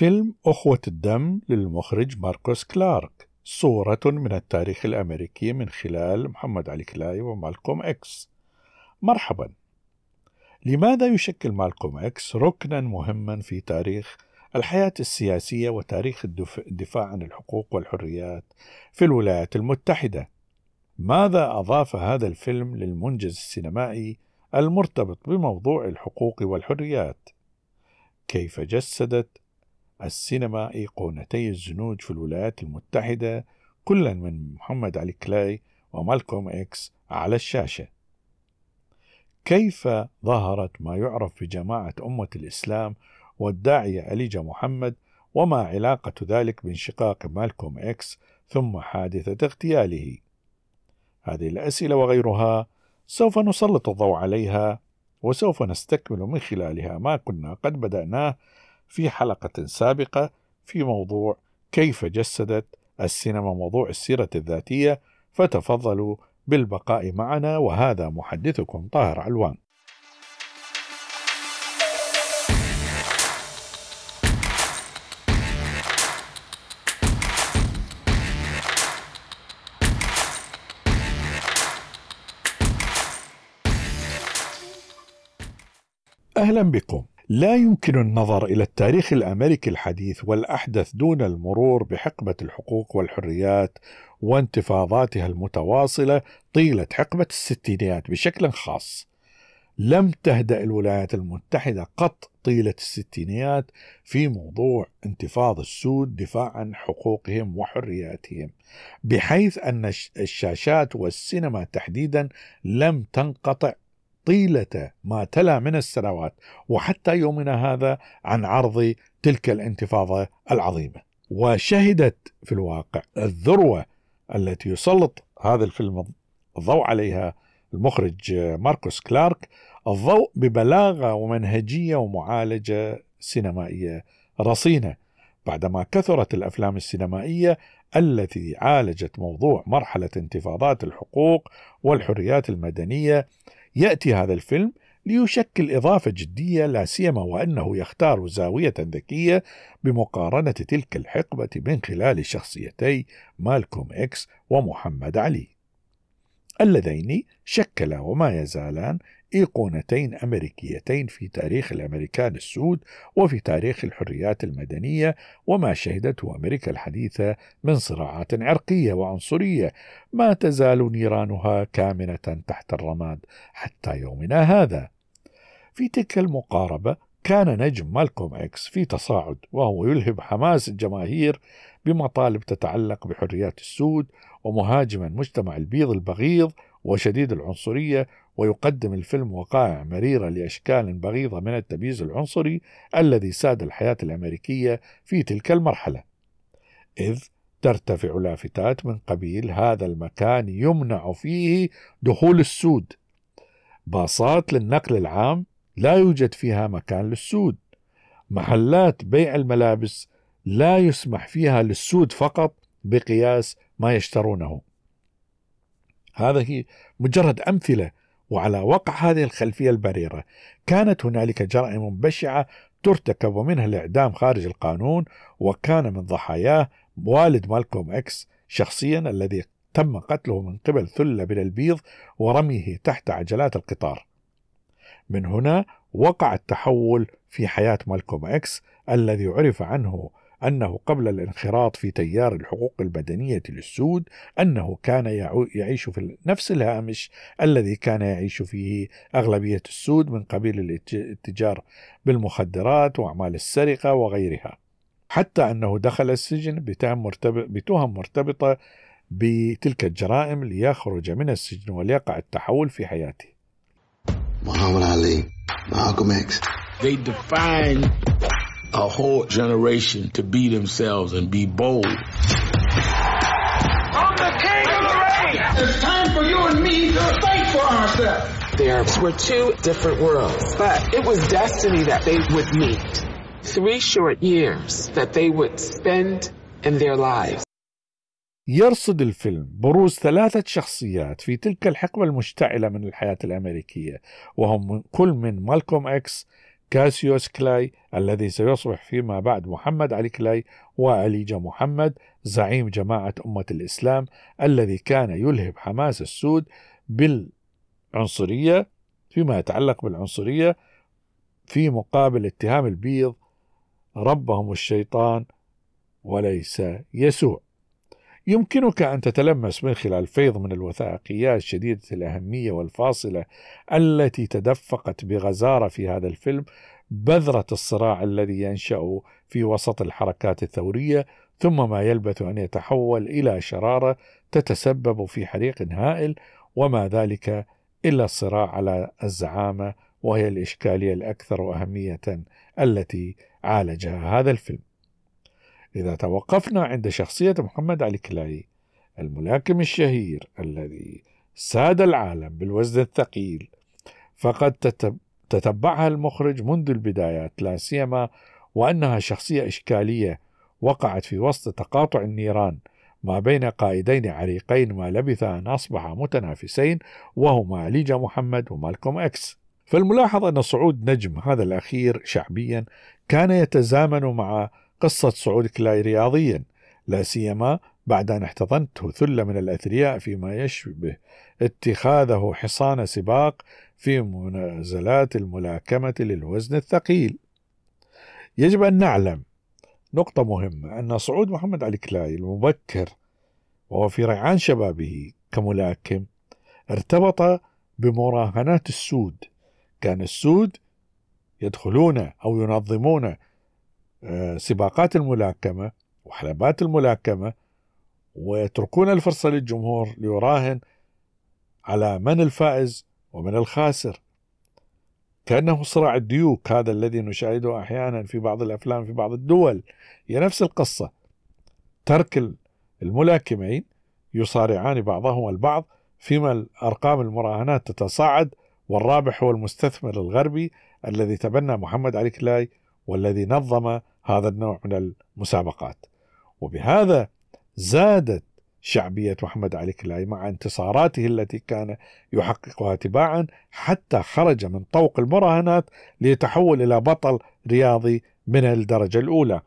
فيلم أخوة الدم للمخرج ماركوس كلارك صورة من التاريخ الأمريكي من خلال محمد علي كلاي ومالكوم إكس. مرحبا. لماذا يشكل مالكوم إكس ركنا مهما في تاريخ الحياة السياسية وتاريخ الدفاع عن الحقوق والحريات في الولايات المتحدة؟ ماذا أضاف هذا الفيلم للمنجز السينمائي المرتبط بموضوع الحقوق والحريات؟ كيف جسدت السينما أيقونتي الزنوج في الولايات المتحدة كلا من محمد علي كلاي ومالكوم إكس على الشاشة. كيف ظهرت ما يعرف بجماعة أمة الإسلام والداعية أليجا محمد وما علاقة ذلك بانشقاق مالكوم إكس ثم حادثة اغتياله؟ هذه الأسئلة وغيرها سوف نسلط الضوء عليها وسوف نستكمل من خلالها ما كنا قد بدأناه في حلقة سابقة في موضوع كيف جسدت السينما موضوع السيرة الذاتية فتفضلوا بالبقاء معنا وهذا محدثكم طاهر علوان. أهلا بكم. لا يمكن النظر إلى التاريخ الأمريكي الحديث والأحدث دون المرور بحقبة الحقوق والحريات وانتفاضاتها المتواصلة طيلة حقبة الستينيات بشكل خاص. لم تهدأ الولايات المتحدة قط طيلة الستينيات في موضوع انتفاض السود دفاعا عن حقوقهم وحرياتهم، بحيث أن الشاشات والسينما تحديدا لم تنقطع طيلة ما تلا من السنوات وحتى يومنا هذا عن عرض تلك الانتفاضة العظيمة. وشهدت في الواقع الذروة التي يسلط هذا الفيلم الضوء عليها المخرج ماركوس كلارك الضوء ببلاغة ومنهجية ومعالجة سينمائية رصينة. بعدما كثرت الأفلام السينمائية التي عالجت موضوع مرحلة انتفاضات الحقوق والحريات المدنية يأتي هذا الفيلم ليشكل إضافة جدية لا سيما وأنه يختار زاوية ذكية بمقارنة تلك الحقبة من خلال شخصيتي مالكوم إكس ومحمد علي. اللذين شكلا وما يزالان إيقونتين أمريكيتين في تاريخ الأمريكان السود وفي تاريخ الحريات المدنية وما شهدته أمريكا الحديثة من صراعات عرقية وعنصرية ما تزال نيرانها كامنة تحت الرماد حتى يومنا هذا. في تلك المقاربة كان نجم مالكوم إكس في تصاعد وهو يلهب حماس الجماهير بمطالب تتعلق بحريات السود ومهاجما مجتمع البيض البغيض وشديد العنصرية ويقدم الفيلم وقائع مريرة لأشكال بغيضة من التمييز العنصري الذي ساد الحياة الأمريكية في تلك المرحلة. إذ ترتفع لافتات من قبيل هذا المكان يمنع فيه دخول السود. باصات للنقل العام لا يوجد فيها مكان للسود. محلات بيع الملابس لا يسمح فيها للسود فقط بقياس ما يشترونه. هذه مجرد أمثلة وعلى وقع هذه الخلفية المريرة. كانت هنالك جرائم بشعة ترتكب ومنها الإعدام خارج القانون وكان من ضحاياه والد مالكوم إكس شخصيا الذي تم قتله من قبل ثلة من البيض ورميه تحت عجلات القطار. من هنا وقع التحول في حياة مالكوم إكس الذي عرف عنه أنه قبل الانخراط في تيار الحقوق المدنية للسود أنه كان يعيش في نفس الهامش الذي كان يعيش فيه أغلبية السود من قبيل الاتجار بالمخدرات وأعمال السرقة وغيرها. حتى أنه دخل السجن بتهم مرتبط بتهم مرتبطة بتلك الجرائم ليخرج من السجن وليقع التحول في حياته. محمد علي Malcolm X They define a whole generation to be themselves and be bold. I'm the king of the rain! It's time for you and me to fight for ourselves. There were two different worlds, but it was destiny that they would meet. Three short years that they would spend in their lives. يرصد الفيلم بروز ثلاثة شخصيات في تلك الحقبة المشتعلة من الحياة الأمريكية وهم كل من مالكوم إكس كاسيوس كلاي الذي سيصبح فيما بعد محمد علي كلاي وأليجا محمد زعيم جماعة أمة الإسلام الذي كان يلهب حماس السود بالعنصرية فيما يتعلق بالعنصرية في مقابل اتهام البيض ربهم الشيطان وليس يسوع. يمكنك أن تتلمس من خلال فيض من الوثائقيات شديدة الأهمية والفاصلة التي تدفقت بغزارة في هذا الفيلم بذرة الصراع الذي ينشأ في وسط الحركات الثورية ثم ما يلبث أن يتحول إلى شرارة تتسبب في حريق هائل وما ذلك إلا الصراع على الزعامة وهي الإشكالية الأكثر أهمية التي عالجها هذا الفيلم. إذا توقفنا عند شخصية محمد علي كلاي الملاكم الشهير الذي ساد العالم بالوزن الثقيل فقد تتبعها المخرج منذ البدايات لا سيما وأنها شخصية إشكالية وقعت في وسط تقاطع النيران ما بين قائدين عريقين ما لبث أن أصبحا متنافسين وهما عليجا محمد ومالكوم إكس. فالملاحظ أن صعود نجم هذا الأخير شعبيا كان يتزامن مع قصة صعود كلاي رياضيا لا سيما بعد أن احتضنته ثلة من الأثرياء فيما يشبه اتخاذه حصان سباق في منازلات الملاكمة للوزن الثقيل. يجب أن نعلم نقطة مهمة أن صعود محمد علي كلاي المبكر وهو في ريعان شبابه كملاكم ارتبط بمراهنات السود كان السود يدخلون أو ينظمون سباقات الملاكمة وحلبات الملاكمة ويتركون الفرصة للجمهور ليراهن على من الفائز ومن الخاسر. كأنه صراع الديوك هذا الذي نشاهده أحيانا في بعض الأفلام في بعض الدول. هي نفس القصة. ترك الملاكمين يصارعان بعضهم البعض فيما الأرقام المراهنات تتصاعد والرابح هو المستثمر الغربي الذي تبنى محمد علي كلاي والذي نظم هذا النوع من المسابقات وبهذا زادت شعبية محمد علي كلاي مع انتصاراته التي كان يحققها تباعا حتى خرج من طوق المراهنات ليتحول إلى بطل رياضي من الدرجة الأولى.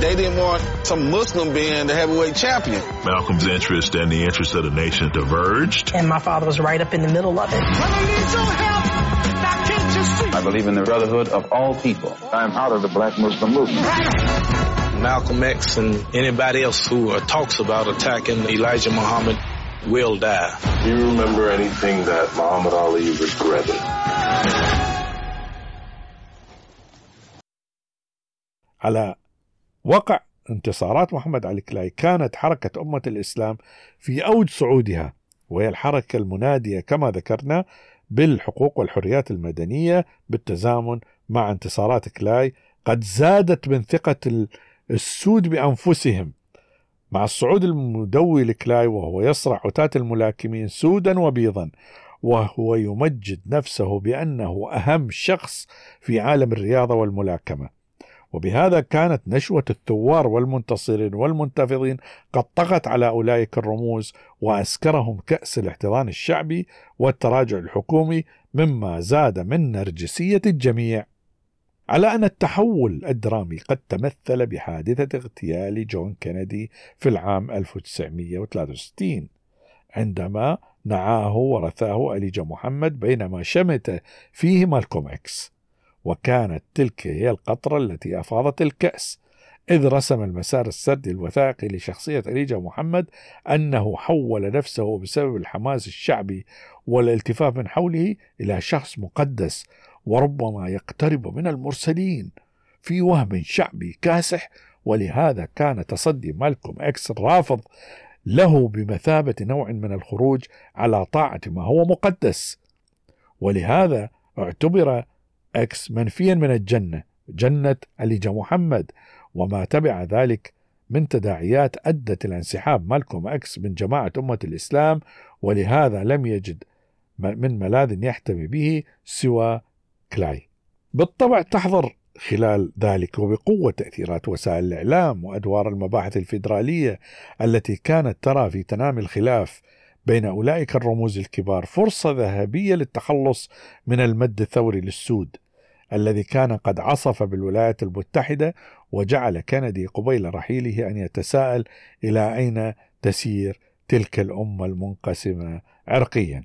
They didn't want some Muslim being the heavyweight champion. Malcolm's interest and the interest of the nation diverged. And my father was right up in the middle of it. I believe in the brotherhood of all people. I'm out of the black Muslim movement. Malcolm X and anybody else who uh, talks about attacking Elijah Muhammad will die. Do you remember anything that Muhammad Ali regretted? على وقع انتصارات محمد علي كلاي. كانت حركة أمة الإسلام في أوج صعودها وهي الحركة المنادية كما ذكرنا بالحقوق والحريات المدنية بالتزامن مع انتصارات كلاي. قد زادت من ثقة السود بأنفسهم مع الصعود المدوي لكلاي وهو يصرع عتاة الملاكمين سودا وبيضا وهو يمجد نفسه بأنه أهم شخص في عالم الرياضة والملاكمة. وبهذا كانت نشوة الثوار والمنتصرين والمنتفضين قد طغت على أولئك الرموز وأسكرهم كأس الاحتضان الشعبي والتراجع الحكومي مما زاد من نرجسية الجميع. على أن التحول الدرامي قد تمثل بحادثة اغتيال جون كينيدي في العام 1963 عندما نعاه ورثاه أليجا محمد بينما شمت فيه مالكوم إكس وكانت تلك هي القطرة التي أفاضت الكأس إذ رسم المسار السردي الوثائقي لشخصية أليجا محمد أنه حول نفسه بسبب الحماس الشعبي والالتفاف من حوله إلى شخص مقدس وربما يقترب من المرسلين في وهم شعبي كاسح. ولهذا كان تصدي مالكوم إكس الرافض له بمثابة نوع من الخروج على طاعة ما هو مقدس. ولهذا اعتبر إكس منفيا من الجنة جنة أليجا محمد. وما تبع ذلك من تداعيات أدت إلى انسحاب مالكوم إكس من جماعة أمة الإسلام ولهذا لم يجد من ملاذ يحتمي به سوى كلاي. بالطبع تحضر خلال ذلك وبقوة تأثيرات وسائل الإعلام وأدوار المباحث الفيدرالية التي كانت ترى في تنامي الخلاف بين أولئك الرموز الكبار فرصة ذهبية للتخلص من المد الثوري للسود الذي كان قد عصف بالولايات المتحدة وجعل كندي قبيل رحيله أن يتساءل إلى أين تسير تلك الأمة المنقسمة عرقيا.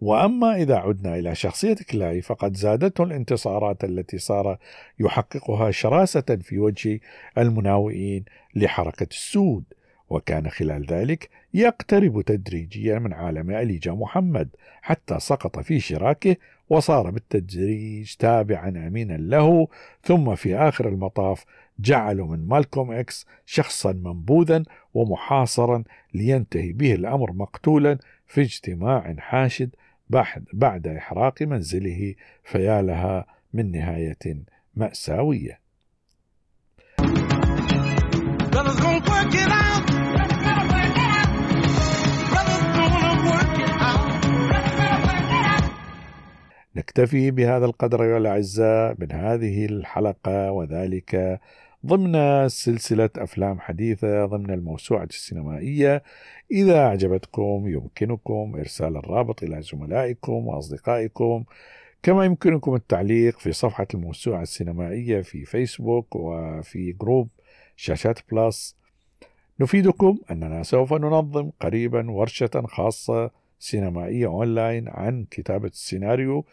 وأما إذا عدنا إلى شخصية كلاي فقد زادته الانتصارات التي صار يحققها شراسة في وجه المناوئين لحركة السود. وكان خلال ذلك يقترب تدريجيا من عالم أليجا محمد حتى سقط في شراكه وصار بالتدريج تابعا أمينا له ثم في آخر المطاف جعلوا من مالكوم إكس شخصا منبوذا ومحاصرا لينتهي به الأمر مقتولا في اجتماع حاشد بعد إحراق منزله فيا لها من نهاية مأساوية. نكتفي بهذا القدر أيها الأعزاء من هذه الحلقة وذلك ضمن سلسلة أفلام حديثة ضمن الموسوعة السينمائية. إذا أعجبتكم يمكنكم إرسال الرابط إلى زملائكم وأصدقائكم. كما يمكنكم التعليق في صفحة الموسوعة السينمائية في فيسبوك وفي group شاشات بلس. نفيدكم أننا سوف ننظم قريبا ورشة خاصة سينمائية أونلاين عن كتابة السيناريو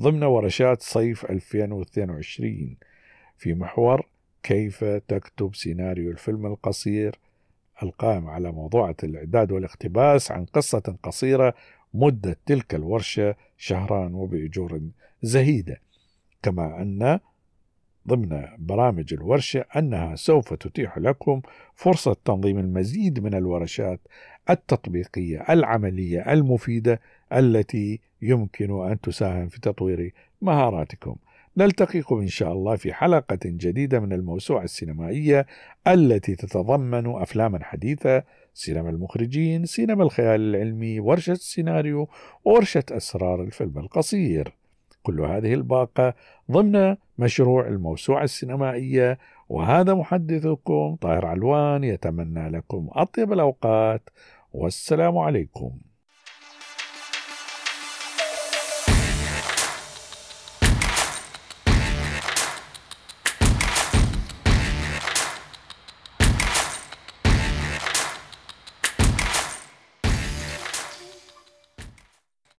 ضمن ورشات صيف 2022 في محور كيف تكتب سيناريو الفيلم القصير القائم على موضوعة الإعداد والاقتباس عن قصة قصيرة مدة تلك الورشة شهران وبأجور زهيدة. كما أن ضمن برامج الورشة أنها سوف تتيح لكم فرصة تنظيم المزيد من الورشات التطبيقية العملية المفيدة التي يمكن أن تساهم في تطوير مهاراتكم. نلتقيكم إن شاء الله في حلقة جديدة من الموسوعة السينمائية التي تتضمن أفلاما حديثة سينما المخرجين سينما الخيال العلمي ورشة السيناريو وورشة أسرار الفيلم القصير. كل هذه الباقة ضمن مشروع الموسوعة السينمائية وهذا محدثكم طاهر علوان يتمنى لكم أطيب الأوقات والسلام عليكم.